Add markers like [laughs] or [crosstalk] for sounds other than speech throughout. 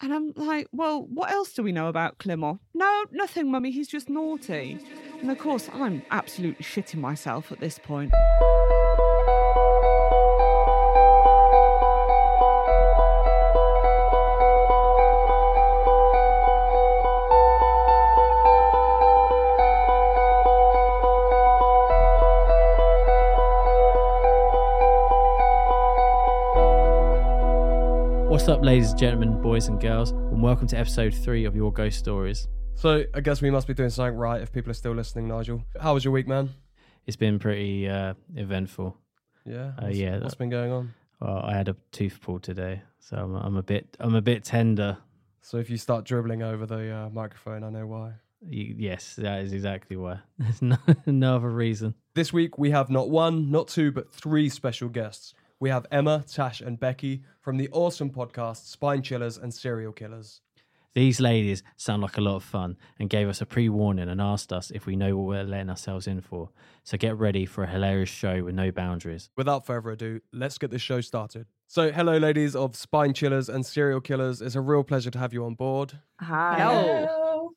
And I'm like, well, what else do we know about Clement? No, nothing, mummy. He's just naughty. And of course, I'm absolutely shitting myself at this point. What's up, ladies and gentlemen, boys and girls, and welcome to episode three of Your Ghost Stories. So I guess we must be doing something right if people are still listening, Nigel. How was your week, man? It's been pretty uh, eventful. Yeah. Uh, What's- yeah, What's that- been going on? Well, I had a tooth pulled today, so I'm, I'm a bit I'm a bit tender. So if you start dribbling over the uh, microphone, I know why. Y- Yes, that is exactly why. [laughs] There's no, [laughs] no other reason. This week we have not one, not two, but three special guests. We have Emma, Tash, and Becky from the awesome podcast Spine Chillers and Serial Killers. These ladies sound like a lot of fun and gave us a pre warning and asked us if we know what we're letting ourselves in for. So get ready for a hilarious show with no boundaries. Without further ado, let's get this show started. So, hello, ladies of Spine Chillers and Serial Killers. It's a real pleasure to have you on board. Hi. Hello.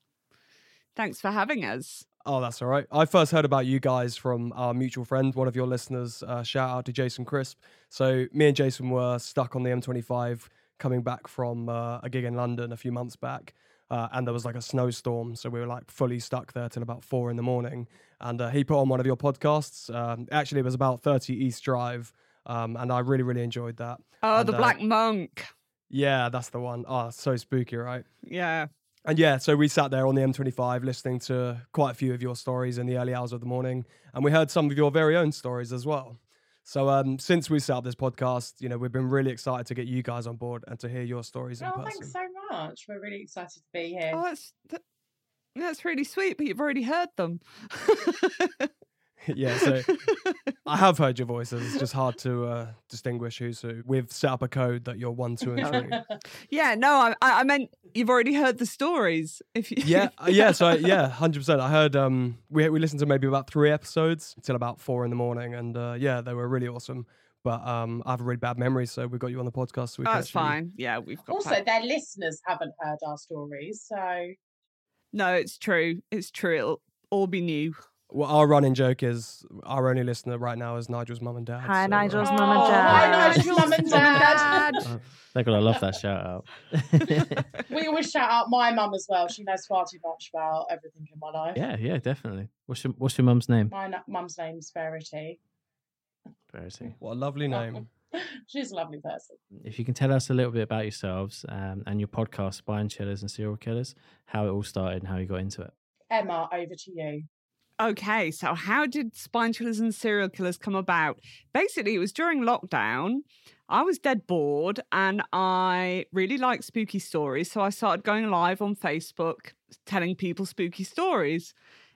Thanks for having us. Oh, that's all right. I first heard about you guys from our mutual friend, one of your listeners. Uh, shout out to Jason Crisp. So, me and Jason were stuck on the M25 coming back from uh, a gig in London a few months back. Uh, and there was like a snowstorm. So, we were like fully stuck there till about four in the morning. And uh, he put on one of your podcasts. Um, actually, it was about 30 East Drive. Um, and I really, really enjoyed that. Oh, And, the uh, Black Monk. Yeah, that's the one. Oh, so spooky, right? Yeah. And yeah, so we sat there on the M25 listening to quite a few of your stories in the early hours of the morning, and we heard some of your very own stories as well. So um, since we set up this podcast, you know, we've been really excited to get you guys on board and to hear your stories in Oh, person. thanks so much. We're really excited to be here. Oh, that's that, that's really sweet, but you've already heard them. [laughs] [laughs] yeah, so I have heard your voices. It's just hard to uh, distinguish who's who. We've set up a code that you're one, two, and three. [laughs] yeah, no, I, I I meant you've already heard the stories. If you, yeah, [laughs] uh, yeah. So I, yeah, hundred percent. I heard um we we listened to maybe about three episodes until about four in the morning, and uh, yeah, they were really awesome. But um, I have a really bad memory, so we've got you on the podcast. So we can that's actually- fine. Yeah, we've got. also, that. their listeners haven't heard our stories, so No, it's true. It's true. It'll all be new. Well, our running joke is our only listener right now is Nigel's mum and dad. Hi, so, uh, Nigel's Oh, mum and dad. hi, dad. Nigel's mum and dad. Oh, they're gonna love that shout out. [laughs] we always shout out my mum as well. She knows far too much about everything in my life. yeah, yeah, definitely. What's your What's your mum's name? My na- mum's name's Verity. Verity. What a lovely name. [laughs] She's a lovely person. If you can tell us a little bit about yourselves um, and your podcast, Spine Chillers and Serial Killers, how it all started and how you got into it. Emma, over to you. Okay, so how did spine chillers and serial killers come about? Basically, it was during lockdown. I was dead bored and I really like spooky stories. So I started going live on Facebook telling people spooky stories.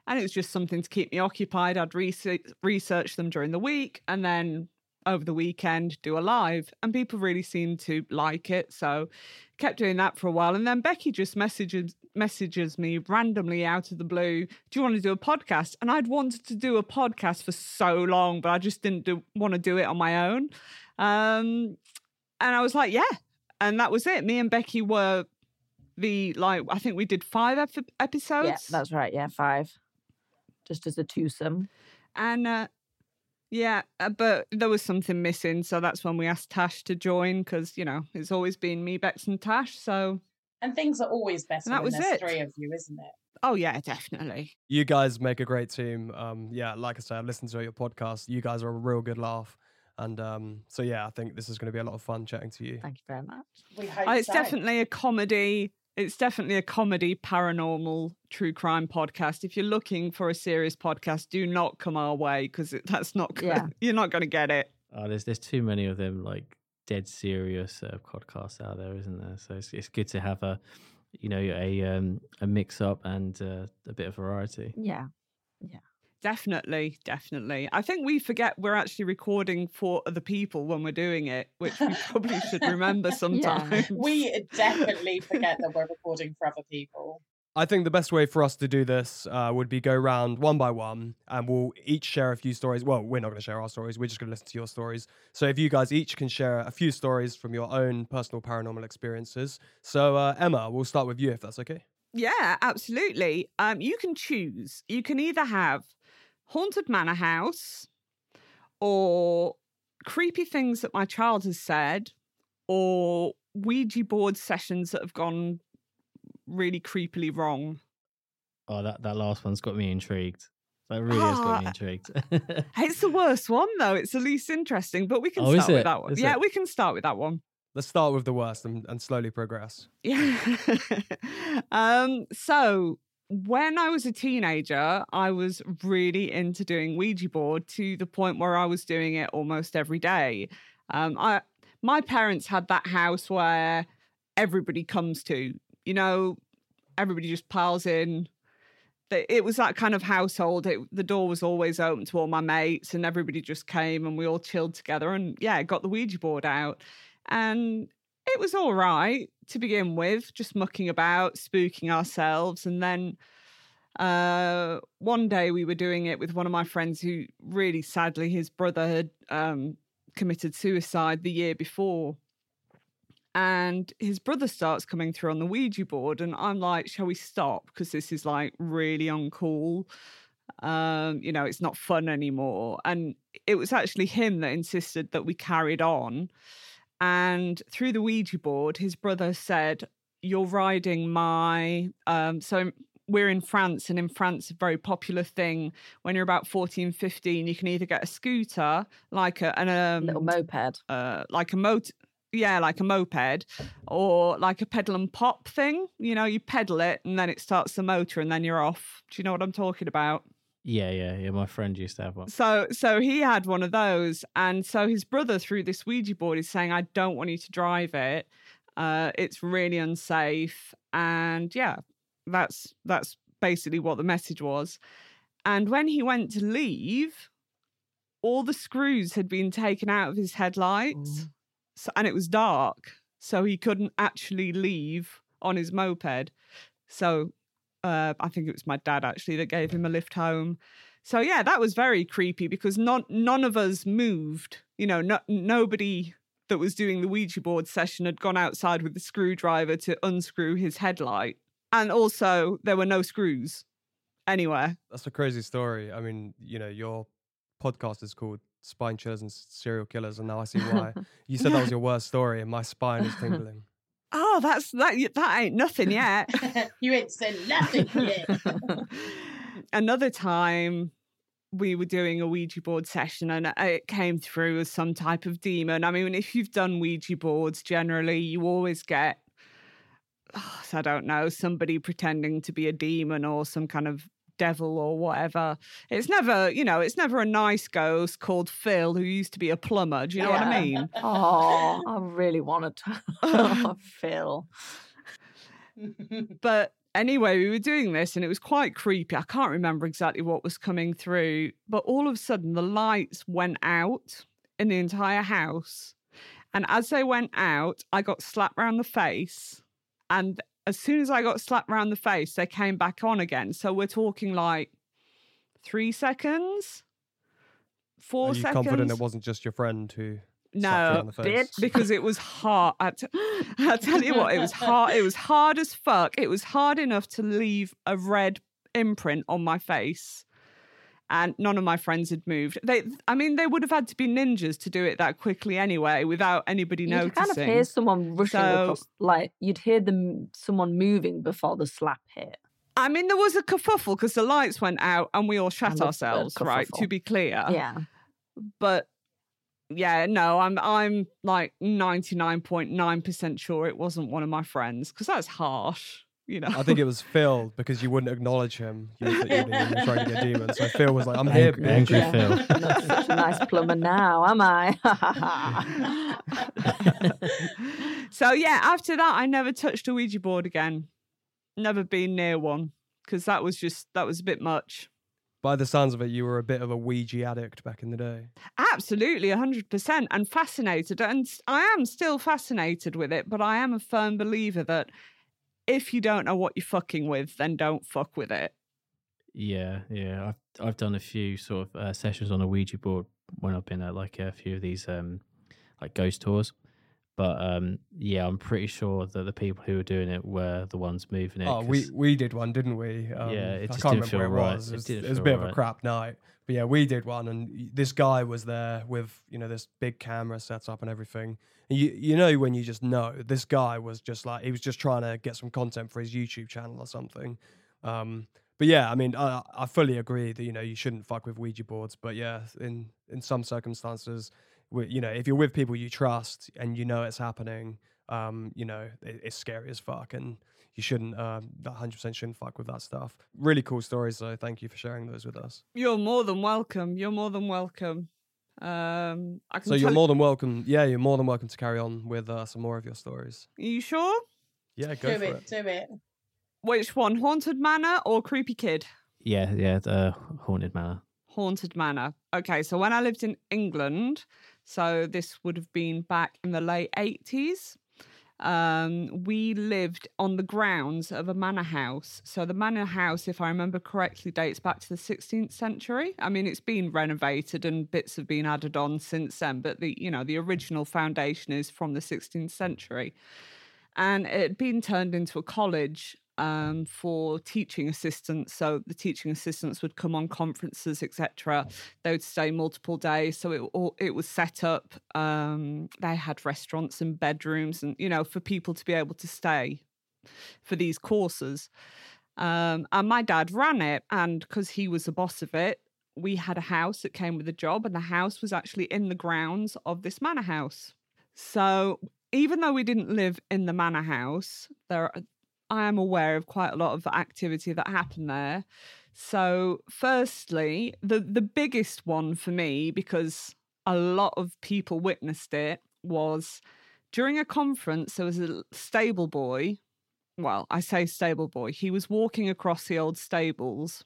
And it was just something to keep me occupied. I'd research, them during the week and then over the weekend do a live. And people really seemed to like it. So kept doing that for a while. And then Becky just messages messages me randomly out of the blue, do you want to do a podcast? And I'd wanted to do a podcast for so long, but I just didn't do, want to do it on my own. Um, and I was like, yeah. And that was it. Me and Becky were the, like, I think we did five ep- episodes. Yeah, that's right. Yeah, five. Just as a twosome. And uh, yeah, uh, but there was something missing. So that's when we asked Tash to join because, you know, it's always been me, Bex, and Tash. So, And things are always better that when was there's it. three of you, isn't it? oh, yeah, definitely. You guys make a great team. Um, yeah, like I said, I've listened to your podcast. You guys are a real good laugh. And um, so, yeah, I think this is going to be a lot of fun chatting to you. Thank you very much. We hope Oh, it's so. definitely a comedy. It's definitely a comedy, paranormal, true crime podcast. If you're looking for a serious podcast, do not come our way because that's not. Gonna, Yeah. [laughs] you're not going to get it. Oh, there's there's too many of them like dead serious uh, podcasts out there, isn't there? So it's it's good to have a you know a um a mix up and uh, a bit of variety. Yeah. Yeah. Definitely, definitely. I think we forget we're actually recording for other people when we're doing it, which we probably should [laughs] remember sometimes. We definitely forget that we're recording for other people. I think the best way for us to do this uh, would be go round one by one, and we'll each share a few stories. Well, we're not going to share our stories. We're just going to listen to your stories. So if you guys each can share a few stories from your own personal paranormal experiences. So uh, Emma, we'll start with you if that's okay. Yeah, absolutely. Um, you can choose. You can either have haunted manor house, or creepy things that my child has said, or Ouija board sessions that have gone really creepily wrong. Oh, that, that last one's got me intrigued. That really has got me Ah, intrigued. It's the worst one though. It's the least interesting, but we can Oh, start with that one. Is yeah, it? we can start with that one. Let's start with the worst and, and slowly progress. Yeah. [laughs] um, so when I was a teenager, I was really into doing Ouija board to the point where I was doing it almost every day. Um, I my parents had that house where everybody comes to, you know, everybody just piles in. It was that kind of household. It, the door was always open to all my mates, and everybody just came and we all chilled together. And yeah, got the Ouija board out. And it was all right to begin with, just mucking about, spooking ourselves. And then uh, one day we were doing it with one of my friends who really sadly, his brother had um, committed suicide the year before. And his brother starts coming through on the Ouija board. And I'm like, shall we stop? Because this is like really uncool. Um, you know, it's not fun anymore. And it was actually him that insisted that we carried on. And through the Ouija board, his brother said, You're riding my. Um, so we're in France, and in France, a very popular thing when you're about 14, 15, you can either get a scooter, like a, an, um, Little moped. uh, like a mot yeah like a moped or like a pedal and pop thing you know you pedal it and then it starts the motor and then you're off. Do you know what i'm talking about? Yeah, yeah, yeah. My friend used to have one. so so he had one of those and so his brother through this ouija board is saying i don't want you to drive it. Uh it's really unsafe. And yeah that's that's basically what the message was. And when he went to leave all the screws had been taken out of his headlights so, and it was dark so he couldn't actually leave on his moped. So uh, i think it was my dad actually that gave him a lift home. So yeah that was very creepy because none none of us moved you know no, nobody that was doing the ouija board session had gone outside with the screwdriver to unscrew his headlight. And also there were no screws anywhere. That's a crazy story. I mean, you know, your podcast is called Spine Chillers and Serial Killers, and now I see [laughs] why. you said that was your worst story, and my spine is tingling. oh that's that that ain't nothing yet [laughs] you ain't said nothing yet. [laughs] Another time we were doing a Ouija board session and it came through as some type of demon. I mean, if you've done Ouija boards, generally you always get, oh, [sighs] I don't know, somebody pretending to be a demon or some kind of devil or whatever. It's never, you know, it's never a nice ghost called Phil who used to be a plumber. Do you know what I mean? [laughs] Oh, I really wanted to. [laughs] Phil. [laughs] But anyway, we were doing this and it was quite creepy. I can't remember exactly what was coming through, but all of a sudden the lights went out in the entire house. And as they went out, I got slapped round the face. And as soon as I got slapped round the face, they came back on again. So we're talking like three seconds, four Are you seconds. confident it wasn't just your friend who No, on the face? because it was hard. I, t- [laughs] I tell you what, it was hard. It was hard as fuck. It was hard enough to leave a red imprint on my face, and none of my friends had moved. They, I mean, they would have had to be ninjas to do it that quickly anyway, without anybody You'd noticing. You kind of hear someone rushing So- across, like you'd hear them, someone moving before the slap hit. I mean, there was a kerfuffle because the lights went out and we all shat And the- the ourselves. Right, to be clear. yeah. but yeah, no, I'm I'm like 99.9% sure it wasn't one of my friends because that's harsh, you know. I think it [laughs] was Phil because you wouldn't acknowledge him. You were, you were trying to get demons. So Phil was like, I'm here, Angry, angry Yeah. Phil. [laughs] I'm not such a nice plumber now, am I? [laughs] so yeah, after that, I never touched a Ouija board again. Never been near one because that was just that was a bit much. By the sounds of it, you were a bit of a Ouija addict back in the day. Absolutely, hundred percent, and fascinated, and I am still fascinated with it. But I am a firm believer that if you don't know what you're fucking with, then don't fuck with it. Yeah, yeah. I've I've done a few sort of uh, sessions on a Ouija board when I've been at like a few of these um like ghost tours. But um yeah, I'm pretty sure that the people who were doing it were the ones moving it. Oh, we 'cause- we did one, didn't we? Um, Yeah, it I can't didn't remember feel where right. it was. It It was, didn't it was a feel bit of a crap night. But yeah, we did one, and this guy was there with you know this big camera set up and everything. And you you know when you just know this guy was just like he was just trying to get some content for his YouTube channel or something. Um, but yeah, I mean, I, I fully agree that you know you shouldn't fuck with Ouija boards. But yeah, in in some circumstances, you know, if you're with people you trust and you know it's happening, um, you know, it, it's scary as fuck, and you shouldn't, um, 100% shouldn't fuck with that stuff. Really cool stories, though. Thank you for sharing those with us. You're more than welcome. You're more than welcome. Um, I can So you're more than welcome. Yeah, you're more than welcome to carry on with uh, some more of your stories. Are you sure? Yeah, Do go for it, it. do it. Which one? Haunted Manor or Creepy Kid? yeah, yeah, the haunted manor. Haunted Manor. Okay, so when I lived in England, so this would have been back in the late 80s, um, we lived on the grounds of a manor house. So the manor house, if I remember correctly, dates back to the 16th century. I mean, it's been renovated and bits have been added on since then, but the you know the original foundation is from the 16th century, and it had been turned into a college um, for teaching assistants. So the teaching assistants would come on conferences, etc. They would stay multiple days. So it it was set up. Um, they had restaurants and bedrooms, and you know, for people to be able to stay for these courses. Um, and my dad ran it, and because he was the boss of it, we had a house that came with a job, and the house was actually in the grounds of this manor house. So even though we didn't live in the manor house, there I am aware of quite a lot of activity that happened there. So, firstly, the the biggest one for me because a lot of people witnessed it was during a conference. There was a stable boy. Well, I say stable boy. He was walking across the old stables,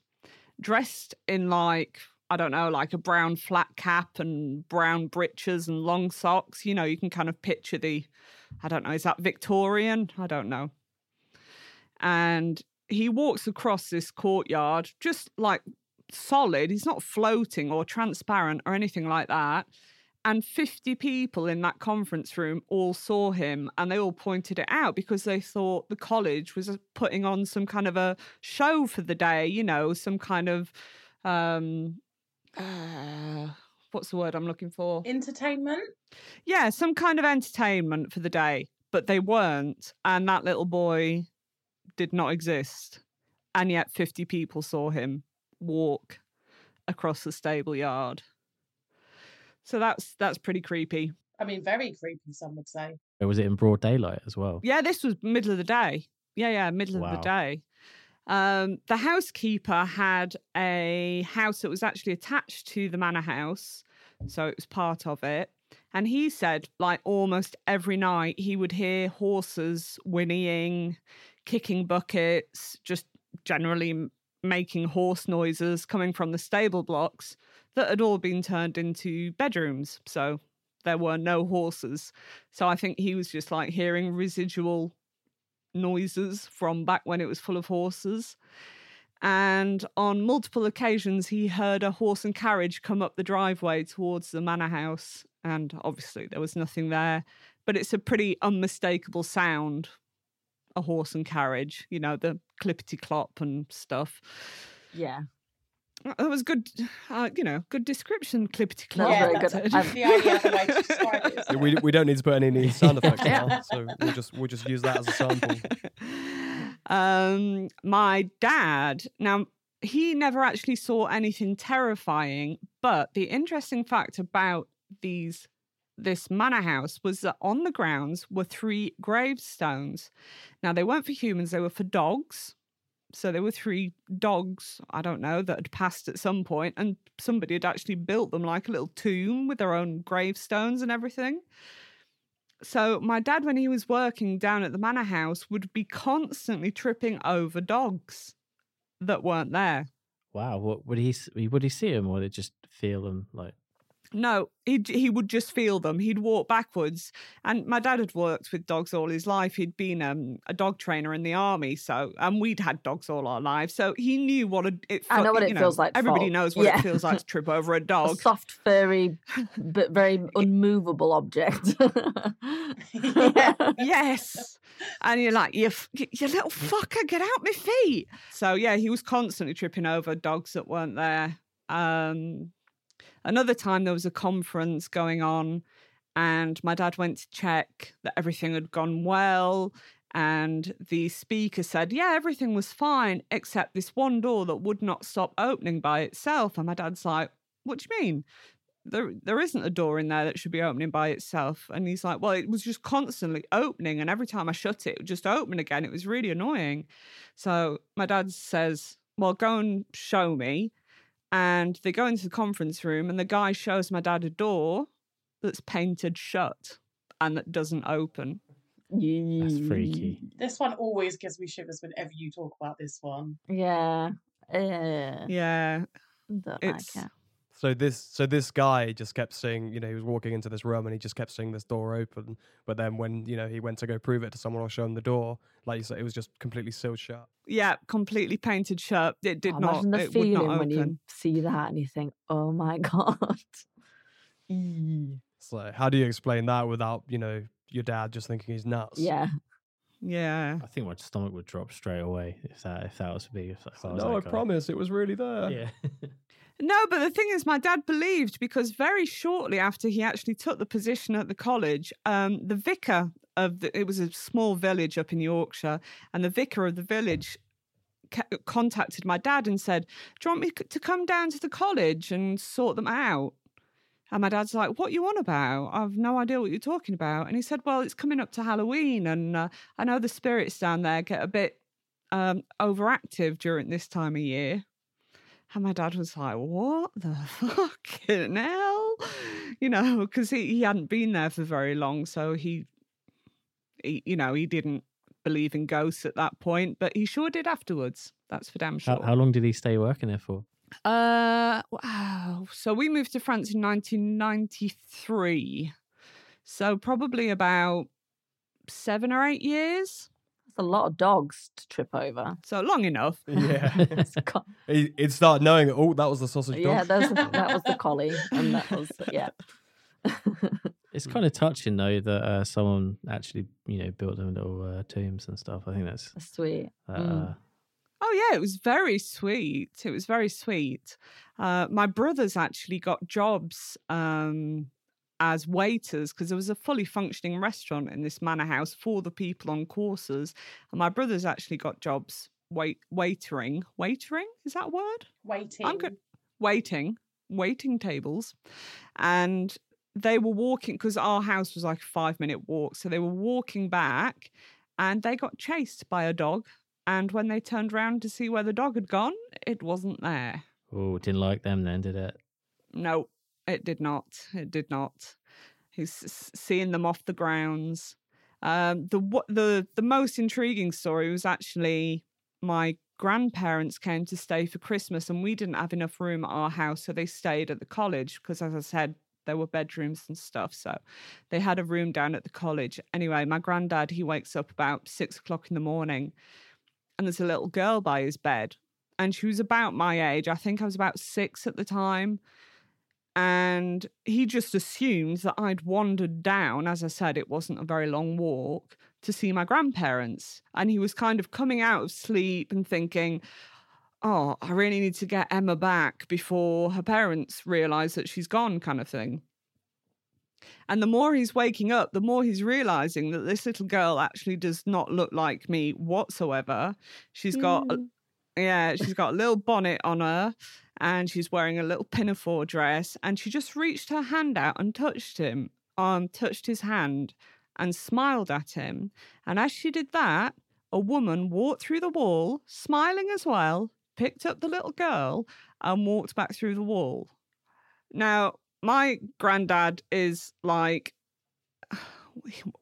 dressed in like I don't know, like a brown flat cap and brown breeches and long socks. You know, you can kind of picture the, I don't know, is that Victorian? I don't know and he walks across this courtyard just like solid he's not floating or transparent or anything like that and 50 people in that conference room all saw him and they all pointed it out because they thought the college was uh, putting on some kind of a show for the day you know some kind of um uh, [sighs] what's the word i'm looking for Entertainment. yeah, some kind of entertainment for the day, but they weren't. And that little boy did not exist. And yet 50 people saw him walk across the stable yard. So that's that's pretty creepy. I mean, very creepy, some would say. Or was it in broad daylight as well? Yeah, this was middle of the day. Yeah, yeah, middle of the day. Um, the housekeeper had a house that was actually attached to the manor house, so it was part of it. And he said, like almost every night, he would hear horses whinnying, kicking buckets, just generally making horse noises coming from the stable blocks that had all been turned into bedrooms. So there were no horses. So I think he was just like hearing residual noises from back when it was full of horses. And on multiple occasions, he heard a horse and carriage come up the driveway towards the manor house. And obviously, there was nothing there, but it's a pretty unmistakable sound a horse and carriage, you know, the clippity clop and stuff. Yeah. It was good, uh, you know, good description, clippity clop. Yeah, very good. that's I've- the way to describe it. Yeah, isn't we, we don't need to put any [laughs] sound effects Yeah. now, so we'll just we'll just use that as a sample. [laughs] um, my dad, now he never actually saw anything terrifying, but the interesting fact about these this manor house was that on the grounds were three gravestones. Now they weren't for humans, they were for dogs. So there were three dogs, I don't know, that had passed at some point, and somebody had actually built them like a little tomb with their own gravestones and everything. So my dad, when he was working down at the manor house, would be constantly tripping over dogs that weren't there. Wow. What would he would he see them or did just feel them like No, he he would just feel them. He'd walk backwards, and my dad had worked with dogs all his life. He'd been um, a dog trainer in the army, so and we'd had dogs all our lives, so he knew what a, it. I know felt- what it you feels like Everybody fall. knows what Yeah. it feels like to trip over a [laughs] A dog. soft, furry, but very [laughs] unmovable object. Yeah. [laughs] yes. And you're like, you, you little fucker, get out my feet. So yeah, he was constantly tripping over dogs that weren't there. Um, another time there was a conference going on, and my dad went to check that everything had gone well. And the speaker said, Yeah, everything was fine, except this one door that would not stop opening by itself. And my dad's like, What do you mean? there there isn't a door in there that should be opening by itself. And he's like, well, it was just constantly opening, and every time I shut it, it would just open again. It was really annoying. So my dad says, well, go and show me. And they go into the conference room, and the guy shows my dad a door that's painted shut and that doesn't open. That's freaky. This one always gives me shivers whenever you talk about this one. Yeah. Yeah. Yeah, Don't it's like it. So this, so this guy just kept seeing, you know, he was walking into this room and he just kept seeing this door open. But then when you know he went to go prove it to someone or show him the door, like you said, it was just completely sealed shut. yeah, completely painted shut. It did Oh, not. Imagine the it would not feeling when you see that and you think, "Oh my [laughs] god." So how do you explain that without you know your dad just thinking he's nuts? yeah. Yeah. I think my stomach would drop straight away if that if that was to be. If, if I was No, I guy. promise it was really there. Yeah. [laughs] No, but the thing is, my dad believed because very shortly after he actually took the position at the college, um, the vicar of the, it was a small village up in Yorkshire, and the vicar of the village contacted my dad and said, "Do you want me to come down to the college and sort them out?" And my dad's like, "What you on about? I've no idea what you're talking about." And he said, "Well, it's coming up to Halloween, and uh, I know the spirits down there get a bit um, overactive during this time of year." And my dad was like, What the [laughs] fucking hell? You know, because he, he hadn't been there for very long. So he, he, you know, he didn't believe in ghosts at that point, but he sure did afterwards. That's for damn sure. how, how long did he stay working there for? Uh, wow. So we moved to France in 1993. So probably about seven or eight years. That's a lot of dogs to trip over. So long enough. [laughs] Yeah. [laughs] It's co- he, he'd knowing, oh, that was the sausage yeah, dog. that was, the, that was the [laughs] collie, and that was yeah. It's kind of touching though that uh, someone actually you know built them little uh, tombs and stuff. I think that's Sweet. uh, Mm. Oh yeah, it was very sweet. It was very sweet. Uh, my brothers actually got jobs um, as waiters because there was a fully functioning restaurant in this manor house for the people on courses, and my brothers actually got jobs wait waitering. Waitering is that a word? Waiting. I'm good. Waiting, waiting tables, and they were walking because our house was like a five minute walk, so they were walking back, and they got chased by a dog. And when they turned round to see where the dog had gone, it wasn't there. oh didn't like them then, did it? No, it did not. It did not. He's seeing them off the grounds. Um, the what the the most intriguing story was actually my grandparents came to stay for Christmas, and we didn't have enough room at our house, so they stayed at the college because, as I said, there were bedrooms and stuff. So they had a room down at the college. Anyway, my granddad he wakes up about six o'clock in the morning, and there's a little girl by his bed, and she was about my age. I think I was about six at the time and he just assumed that I'd wandered down. As I said, it wasn't a very long walk to see my grandparents. And he was kind of coming out of sleep and thinking, oh, I really need to get Emma back before her parents realize that she's gone, kind of thing. And the more he's waking up, the more he's realizing that this little girl actually does not look like me whatsoever. She's got Mm. yeah, she's got a little bonnet on her and she's wearing a little pinafore dress and she just reached her hand out and touched him, um, touched his hand and smiled at him. And as she did that, a woman walked through the wall, smiling as well, picked up the little girl and walked back through the wall. Now, my granddad is like [sighs]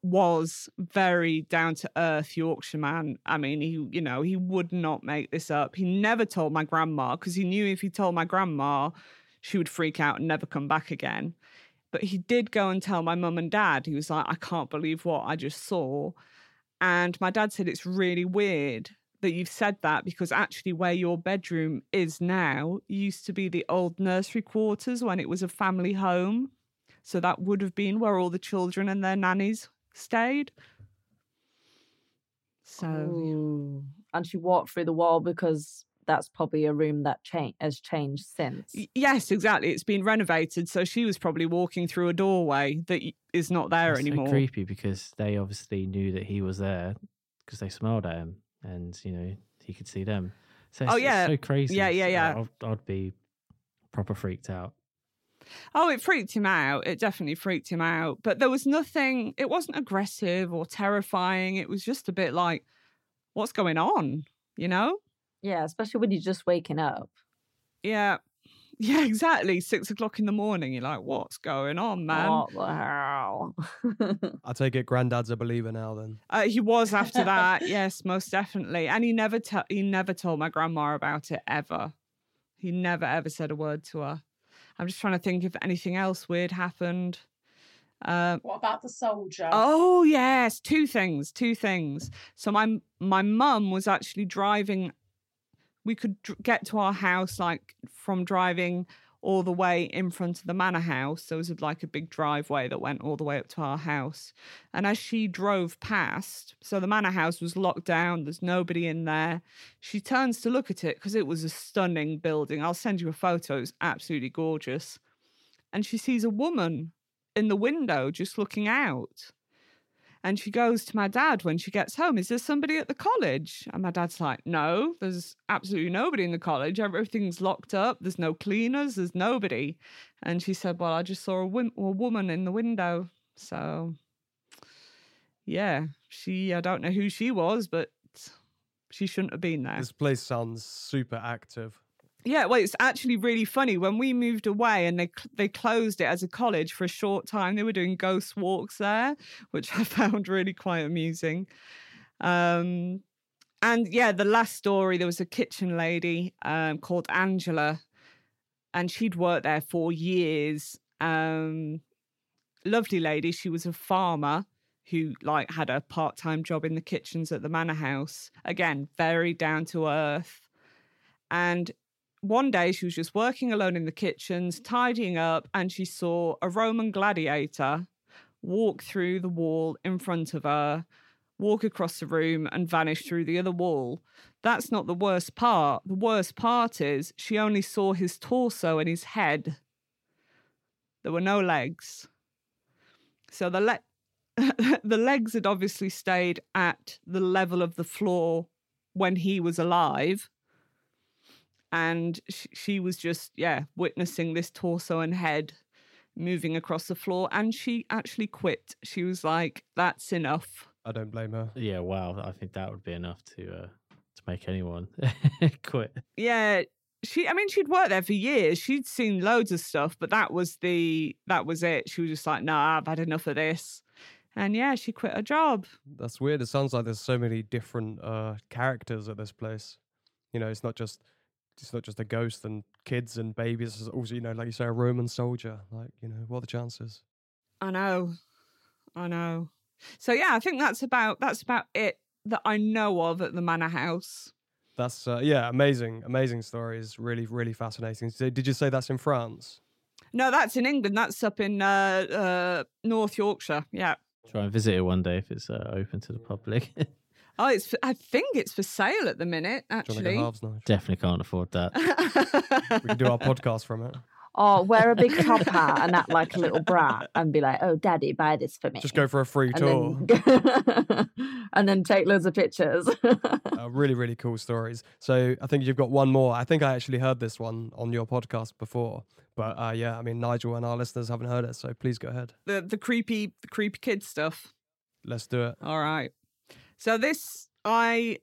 was very down to earth Yorkshire man. I mean, he, you know, he would not make this up. He never told my grandma because he knew if he told my grandma, she would freak out and never come back again. But he did go and tell my mum and dad. He was like, I can't believe what I just saw. And my dad said, It's really weird that you've said that because actually, where your bedroom is now used to be the old nursery quarters when it was a family home. So that would have been where all the children and their nannies stayed. So, Ooh. And she walked through the wall because that's probably a room that cha- has changed since. yes, exactly. It's been renovated. So she was probably walking through a doorway that is not there That's anymore. So creepy because they obviously knew that he was there because they smiled at him and you know he could see them. So it's, Oh, it's yeah. so crazy. Yeah, yeah, yeah. I'd, I'd be proper freaked out. Oh, it freaked him out. It definitely freaked him out. But there was nothing, it wasn't aggressive or terrifying. It was just a bit like, what's going on? You know? Yeah, especially when you're just waking up. Yeah. Yeah, exactly. Six o'clock in the morning. You're like, what's going on, man? What the hell? [laughs] I take it granddad's a believer now then. Uh, he was after [laughs] that. yes, most definitely. And he never, te- he never told my grandma about it ever. He never, ever said a word to her. I'm just trying to think if anything else weird happened. Um, What about the soldier? Oh yes, two things, two things. So my my mum was actually driving. We could dr- get to our house like from driving all the way in front of the manor house. There was like a big driveway that went all the way up to our house. And as she drove past, so the manor house was locked down. There's nobody in there. She turns to look at it because it was a stunning building. I'll send you a photo. It's absolutely gorgeous. And she sees a woman in the window just looking out. And she goes to my dad when she gets home, Is there somebody at the college? And my dad's like, No, there's absolutely nobody in the college. Everything's locked up. There's no cleaners. There's nobody. And she said, Well, I just saw a, woman in the window. So, yeah, she, I don't know who she was, but she shouldn't have been there. This place sounds super active. Yeah, well, it's actually really funny. When we moved away and they they closed it as a college for a short time, they were doing ghost walks there, which [laughs] I found really quite amusing. Um, and yeah, the last story there was a kitchen lady um, called Angela, and she'd worked there for years. Um, lovely lady. She was a farmer who like had a part time job in the kitchens at the manor house. Again, very down to earth. And one day she was just working alone in the kitchens, tidying up, and she saw a Roman gladiator walk through the wall in front of her, walk across the room, and vanish through the other wall. That's not the worst part. The worst part is she only saw his torso and his head. There were no legs. So the le- [laughs] the legs had obviously stayed at the level of the floor when he was alive and sh- she was just yeah witnessing this torso and head moving across the floor and she actually quit she was like that's enough I don't blame her. Yeah, wow. I think that would be enough to uh, to make anyone [laughs] quit. yeah she i mean she'd worked there for years she'd seen loads of stuff but that was the that was it she was just like nah i've had enough of this and yeah she quit her job That's weird. It sounds like there's so many different uh, characters at this place. You know, it's not just it's not just a ghost and kids and babies. It's also, you know, like you say, a Roman soldier. Like, you know, what are the chances? i know i know so yeah i think that's about that's about it that i know of at the manor house That's uh, yeah, amazing, amazing stories. Really, really fascinating. So, did you say that's in France? No, that's in England. That's up in uh, uh, North Yorkshire. Yeah. Try and visit it one day if it's uh, open to the public. [laughs] Oh, it's. I think it's for sale at the minute. Do you want to Actually. halves knife? Definitely can't afford that. [laughs] We can do our podcast from it. Oh, wear a big [laughs] top hat and act like a little brat and be like, "Oh, daddy, buy this for me." Just go for a free and tour. then, [laughs] and then take loads of pictures. uh, really, really cool stories. So I think you've got one more. I think I actually heard this one on your podcast before, but uh, yeah, I mean Nigel and our listeners haven't heard it, so please go ahead. the the creepy the creepy kid stuff. Let's do it. All right. So this I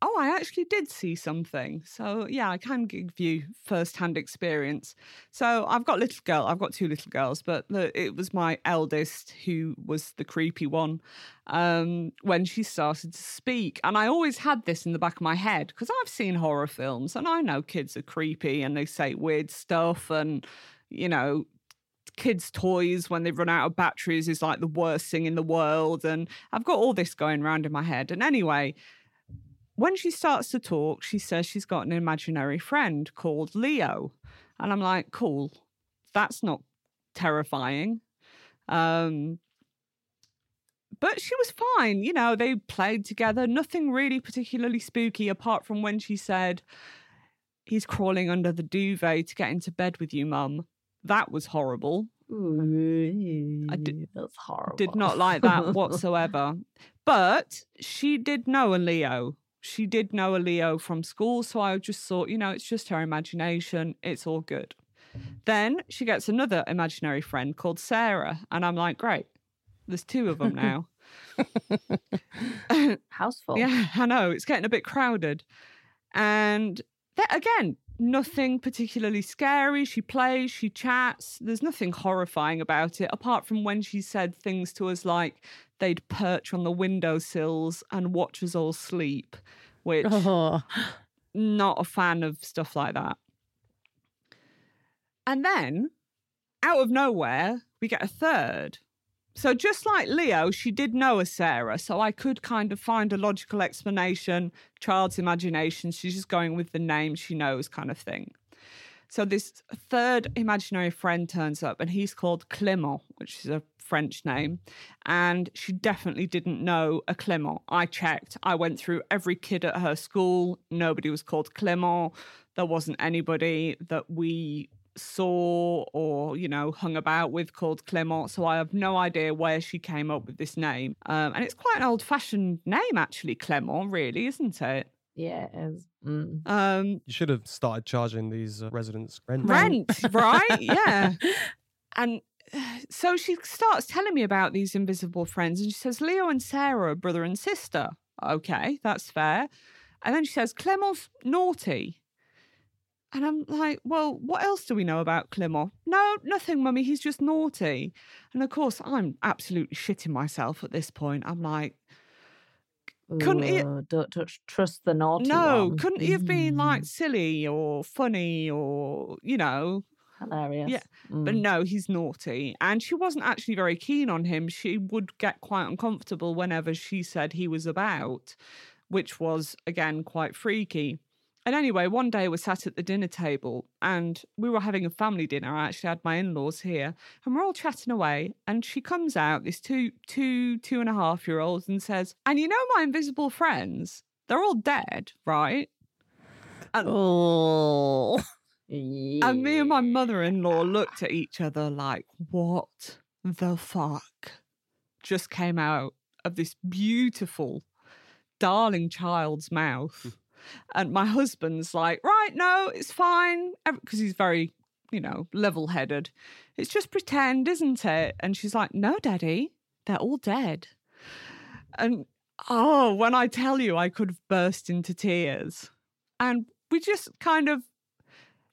oh, I actually did see something. So, yeah, I can give you first hand experience. So, I've got little girl, I've got two little girls, but it was my eldest who was the creepy one um, when she started to speak. And I always had this in the back of my head because I've seen horror films and I know kids are creepy and they say weird stuff and, you know, kids' toys when they run out of batteries is like the worst thing in the world. And I've got all this going around in my head. And anyway, when she starts to talk, she says she's got an imaginary friend called Leo. And I'm like, cool, that's not terrifying. Um, but she was fine. You know, they played together, nothing really particularly spooky, apart from when she said, He's crawling under the duvet to get into bed with you, mum. That was horrible. I did- That's horrible. Did not like that [laughs] whatsoever. But she did know a Leo. She did know a Leo from school. So I just thought, you know, it's just her imagination. It's all good. Then she gets another imaginary friend called Sarah. And I'm like, great. There's two of them now. [laughs] [laughs] House full. Yeah, I know. It's getting a bit crowded. And that, again, nothing particularly scary. She plays, she chats. There's nothing horrifying about it, apart from when she said things to us like they'd perch on the windowsills and watch us all sleep, which [laughs] Oh. not a fan of stuff like that. And then, out of nowhere, we get a third. So, just like Leo, she did know a Sarah. So, I could kind of find a logical explanation, child's imagination. She's just going with the name she knows, kind of thing. So, this third imaginary friend turns up, and he's called Clément, which is a French name. And she definitely didn't know a Clément. I checked. I went through every kid at her school. Nobody was called Clément. There wasn't anybody that we saw or you know hung about with called Clement so I have no idea where she came up with this name. Um, and it's quite an old fashioned name actually Clement really isn't it? Yeah, it is. Mm. um, You should have started charging these uh, residents rent. rent [laughs] right? Yeah. [laughs] And [sighs] so she starts telling me about these invisible friends and she says Leo and Sarah are brother and sister. Okay that's fair. And then she says Clement's naughty and I'm like, well, what else do we know about Clement? No, nothing, mummy. He's just naughty. And of course, I'm absolutely shitting myself at this point. I'm like, Couldn't he- don't, don't trust the naughty no, one. couldn't he have been like Mm, silly or funny or, you know, hilarious? but Mm. no, he's naughty. And she wasn't actually very keen on him. She would get quite uncomfortable whenever she said he was about, which was, again, quite freaky. And anyway, one day we're sat at the dinner table and we were having a family dinner. I actually had my in laws here and we're all chatting away. And she comes out, this two, two, two and a half year olds, and says, And you know, my invisible friends, they're all dead, right? Oh. And me and my mother in law looked at each other like, what the fuck just came out of this beautiful, darling child's mouth? And my [laughs] husband's like, right, no, it's fine. Because he's very, you know, level headed. It's just pretend, isn't it? And she's like, no, daddy, they're all dead. And oh, when I tell you, I could have burst into tears. And we just kind of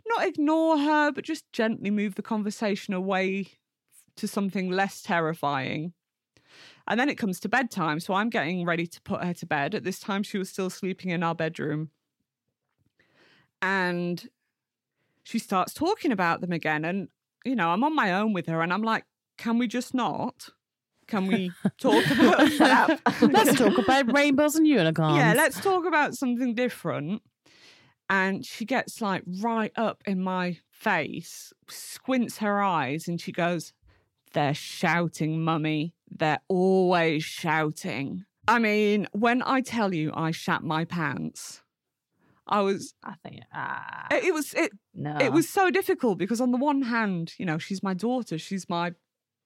not ignore her, but just gently move the conversation away to something less terrifying. And then it comes to bedtime. So I'm getting ready to put her to bed. At this time, she was still sleeping in our bedroom. And she starts talking about them again. And, you know, I'm on my own with her and I'm like, can we just not? Can we [laughs] talk about [laughs] that? Let's talk about rainbows and unicorns. yeah, let's talk about something different. And she gets like right up in my face, squints her eyes, and she goes, They're shouting, mummy. They're always shouting. I mean, when I tell you I shat my pants, I was, I think ah it, it was, it, no. it was so difficult because on the one hand, you know, she's my daughter, she's my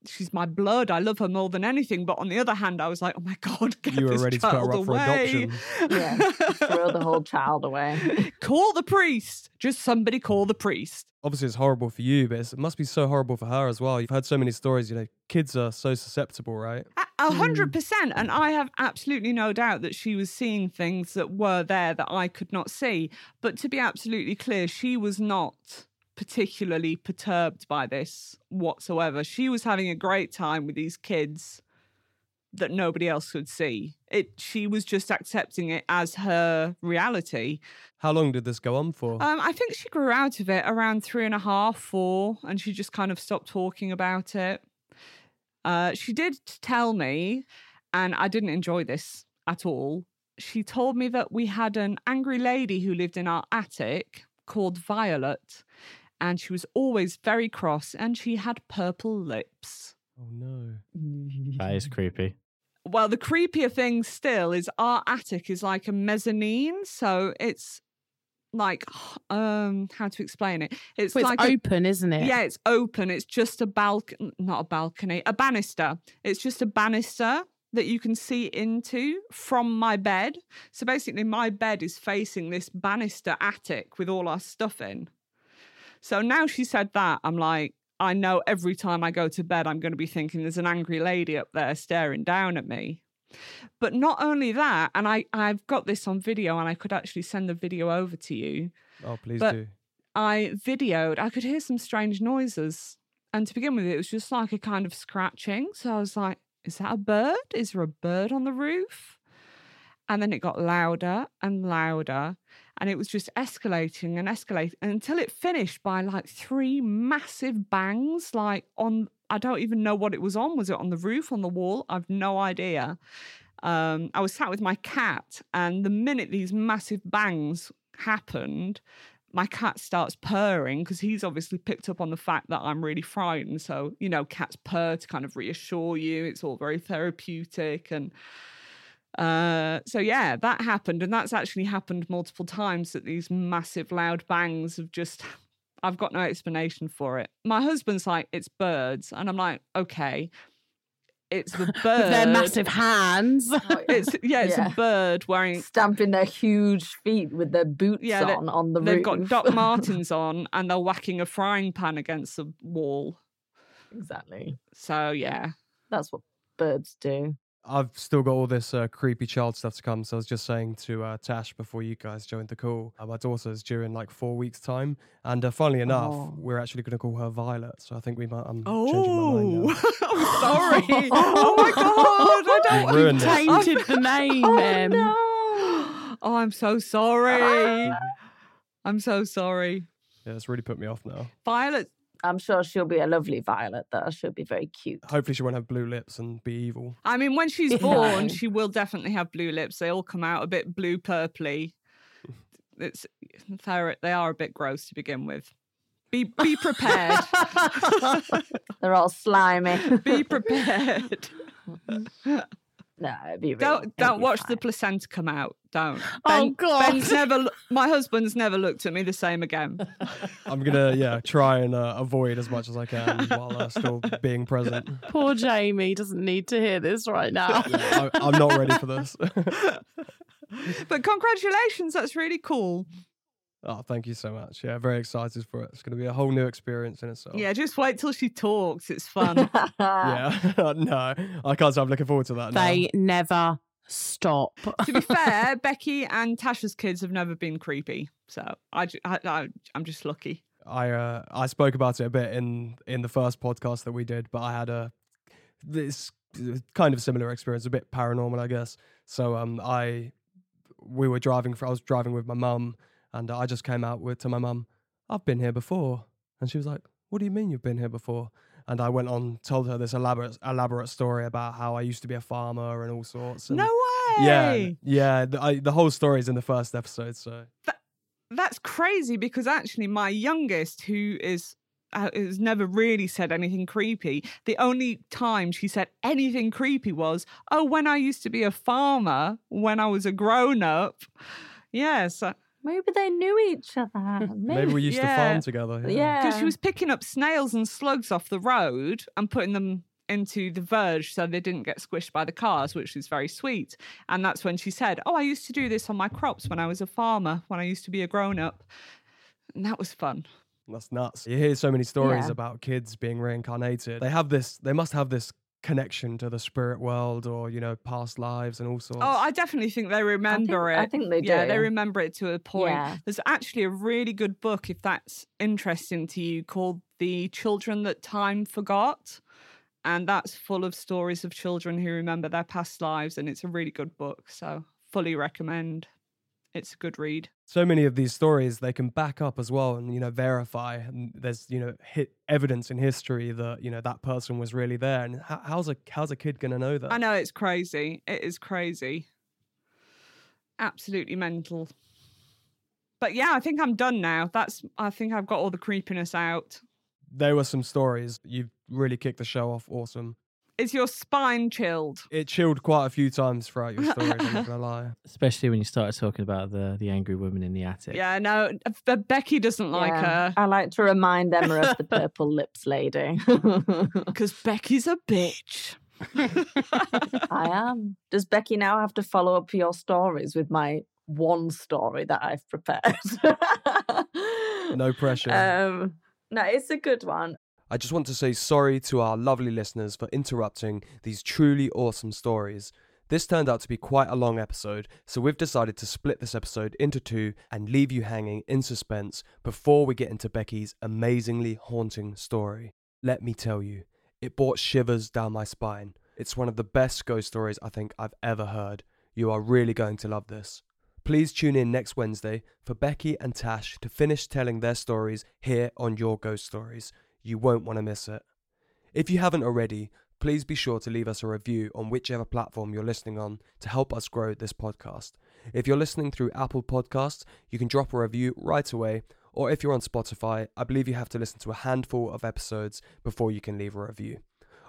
she's my blood. I love her more than anything. But on the other hand, I was like, oh my god, [laughs] get You were this ready to put her child up for away. adoption. Yeah, throw the whole child away. [laughs] call the priest. Just somebody call the priest. Obviously, it's horrible for you, but it must be so horrible for her as well. You've heard so many stories. You know, kids are so susceptible, right? A- A hmm. hundred percent. And I have absolutely no doubt that she was seeing things that were there that I could not see. But to be absolutely clear, she was not particularly perturbed by this whatsoever. She was having a great time with these kids that nobody else could see. It she was just accepting it as her reality. How long did this go on for? Um, I think she grew out of it around three and a half, four, and she just kind of stopped talking about it. Uh, she did tell me, and I didn't enjoy this at all. She told me that we had an angry lady who lived in our attic called Violet, and she was always very cross, and she had purple lips. oh no. That is [laughs] creepy. Well, the creepier thing still is our attic is like a mezzanine, so it's like um how to explain it? It's Well, like it's a- open, isn't it? yeah, it's open. It's just a balcony, not a balcony, a banister. It's just a banister that you can see into from my bed. So basically, my bed is facing this banister attic with all our stuff in. So now she said that, I'm like, I know every time I go to bed, I'm going to be thinking there's an angry lady up there staring down at me. But not only that, and I, I've got this on video and I could actually send the video over to you. Oh, please But- do. I videoed, I could hear some strange noises. And to begin with, it was just like a kind of scratching. So I was like, is that a bird? Is there a bird on the roof? And then it got louder and louder. And it was just escalating and escalating until it finished by like three massive bangs, like on, I don't even know what it was on. Was it on the roof, on the wall? I've no idea. Um, I was sat with my cat, and the minute these massive bangs happened, my cat starts purring because he's obviously picked up on the fact that I'm really frightened. So, you know, cats purr to kind of reassure you. It's all very therapeutic. And uh, so, yeah, that happened. And that's actually happened multiple times that these massive loud bangs have just, I've got no explanation for it. My husband's like, it's birds. And I'm like, okay. It's the [laughs] bird. Their massive hands. [laughs] It's yeah, it's Yeah. a bird wearing Stamping their huge feet with their boots Yeah, they- on on the They've roof. got Doc [laughs] Martens on and they're whacking a frying pan against the wall. exactly. So yeah. That's what birds do. I've still got all this uh, creepy child stuff to come. So I was just saying to uh, Tash before you guys joined the call, uh, my daughter's due in like four weeks' time, and uh, funnily enough, Oh. we're actually going to call her Violet. So I think we might. I'm changing my mind now. [laughs] I'm sorry. [laughs] oh my god, I don't ruined it. Tainted the [laughs] name. um, Oh, I'm so sorry. I'm so sorry. Yeah, it's really put me off now. Violet I'm sure she'll be a lovely violet, though. She'll be very cute. Hopefully, she won't have blue lips and be evil. I mean, when she's [laughs] born, she will definitely have blue lips. They all come out a bit blue purpley. [laughs] It's they're, they are a bit gross to begin with. Be be prepared. [laughs] They're all slimy. be prepared. No, it'd be really, Don't don't be watch the placenta come out. Don't. Oh, God. Ben's never. My husband's never looked at me the same again. [laughs] I'm gonna yeah try and uh, avoid as much as I can while uh, still being present. Poor Jamie doesn't need to hear this right now. I, I'm not ready for this. [laughs] But congratulations, that's really cool. Oh, thank you so much. Yeah, very excited for it. It's gonna be a whole new experience in itself. Yeah, just wait till she talks. It's fun. [laughs] Yeah. [laughs] no, I can't say I'm looking forward to that. now. They never stop. to be [laughs] fair, Becky and Tash's kids have never been creepy, so I, ju- I, I I'm just lucky. I uh, I spoke about it a bit in in the first podcast that we did, but I had a this kind of similar experience, a bit paranormal, I guess. So um, I we were driving. For, I was driving with my mum, and I just came out with to my mum. I've been here before, and she was like, "What do you mean you've been here before?" And I went on, told her this elaborate elaborate story about how I used to be a farmer and all sorts. And No way. Yeah, yeah. The, I, the whole story is in the first episode. So that's crazy because actually my youngest who is uh, has never really said anything creepy the only time she said anything creepy was oh when i used to be a farmer when i was a grown up yes because Maybe they knew each other. [laughs] maybe we used to farm together. Yeah. Because she was picking up snails and slugs off the road and putting them into the verge so they didn't get squished by the cars, which is very sweet. And that's when she said, Oh, I used to do this on my crops when I was a farmer, when I used to be a grown up. And that was fun. That's nuts. You hear so many stories Yeah. about kids being reincarnated. They have this, they must have this connection to the spirit world or, you know, past lives and all oh, sorts. Oh, I definitely think they remember I it. I think they do Yeah, they remember it to a point. Yeah. There's actually a really good book, if that's interesting to you, called The Children That Time Forgot. And that's full of stories of children who remember their past lives. And it's a really good book. So, fully recommend. It's a good read. so many of these stories they can back up as well and you know verify and there's you know hit evidence in history that you know that person was really there and how, how's a how's a kid gonna know that I know it's crazy. It is crazy. Absolutely mental. But yeah, I think I'm done now. That's I think I've got all the creepiness out. there were some stories you've really kicked the show off awesome Is your spine chilled? it chilled quite a few times throughout your story, i'm not [laughs] gonna lie Especially when you started talking about the the angry woman in the attic. Yeah, no, but Becky doesn't like Yeah. her I like to remind Emma of the purple lips lady. [laughs] because Becky's a bitch. [laughs] I am. Does Becky now have to follow up your stories with my one story that I've prepared? no pressure Um, no, it's a good one. I just want to say sorry to our lovely listeners for interrupting these truly awesome stories. This turned out to be quite a long episode, so we've decided to split this episode into two and leave you hanging in suspense before we get into Becky's amazingly haunting story. Let me tell you, it brought shivers down my spine. It's one of the best ghost stories I think I've ever heard. You are really going to love this. Please tune in next Wednesday for Becky and Tash to finish telling their stories here on Your Ghost Stories. You won't want to miss it. If you haven't already, please be sure to leave us a review on whichever platform you're listening on to help us grow this podcast. If you're listening through Apple Podcasts, you can drop a review right away, or if you're on Spotify, I believe you have to listen to a handful of episodes before you can leave a review.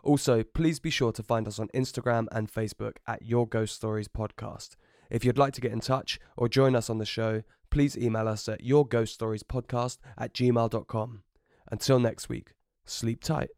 Also, please be sure to find us on Instagram and Facebook at Your Ghost Stories Podcast. If you'd like to get in touch or join us on the show, please email us at yourghoststoriespodcast at gmail.com. Until next week, sleep tight.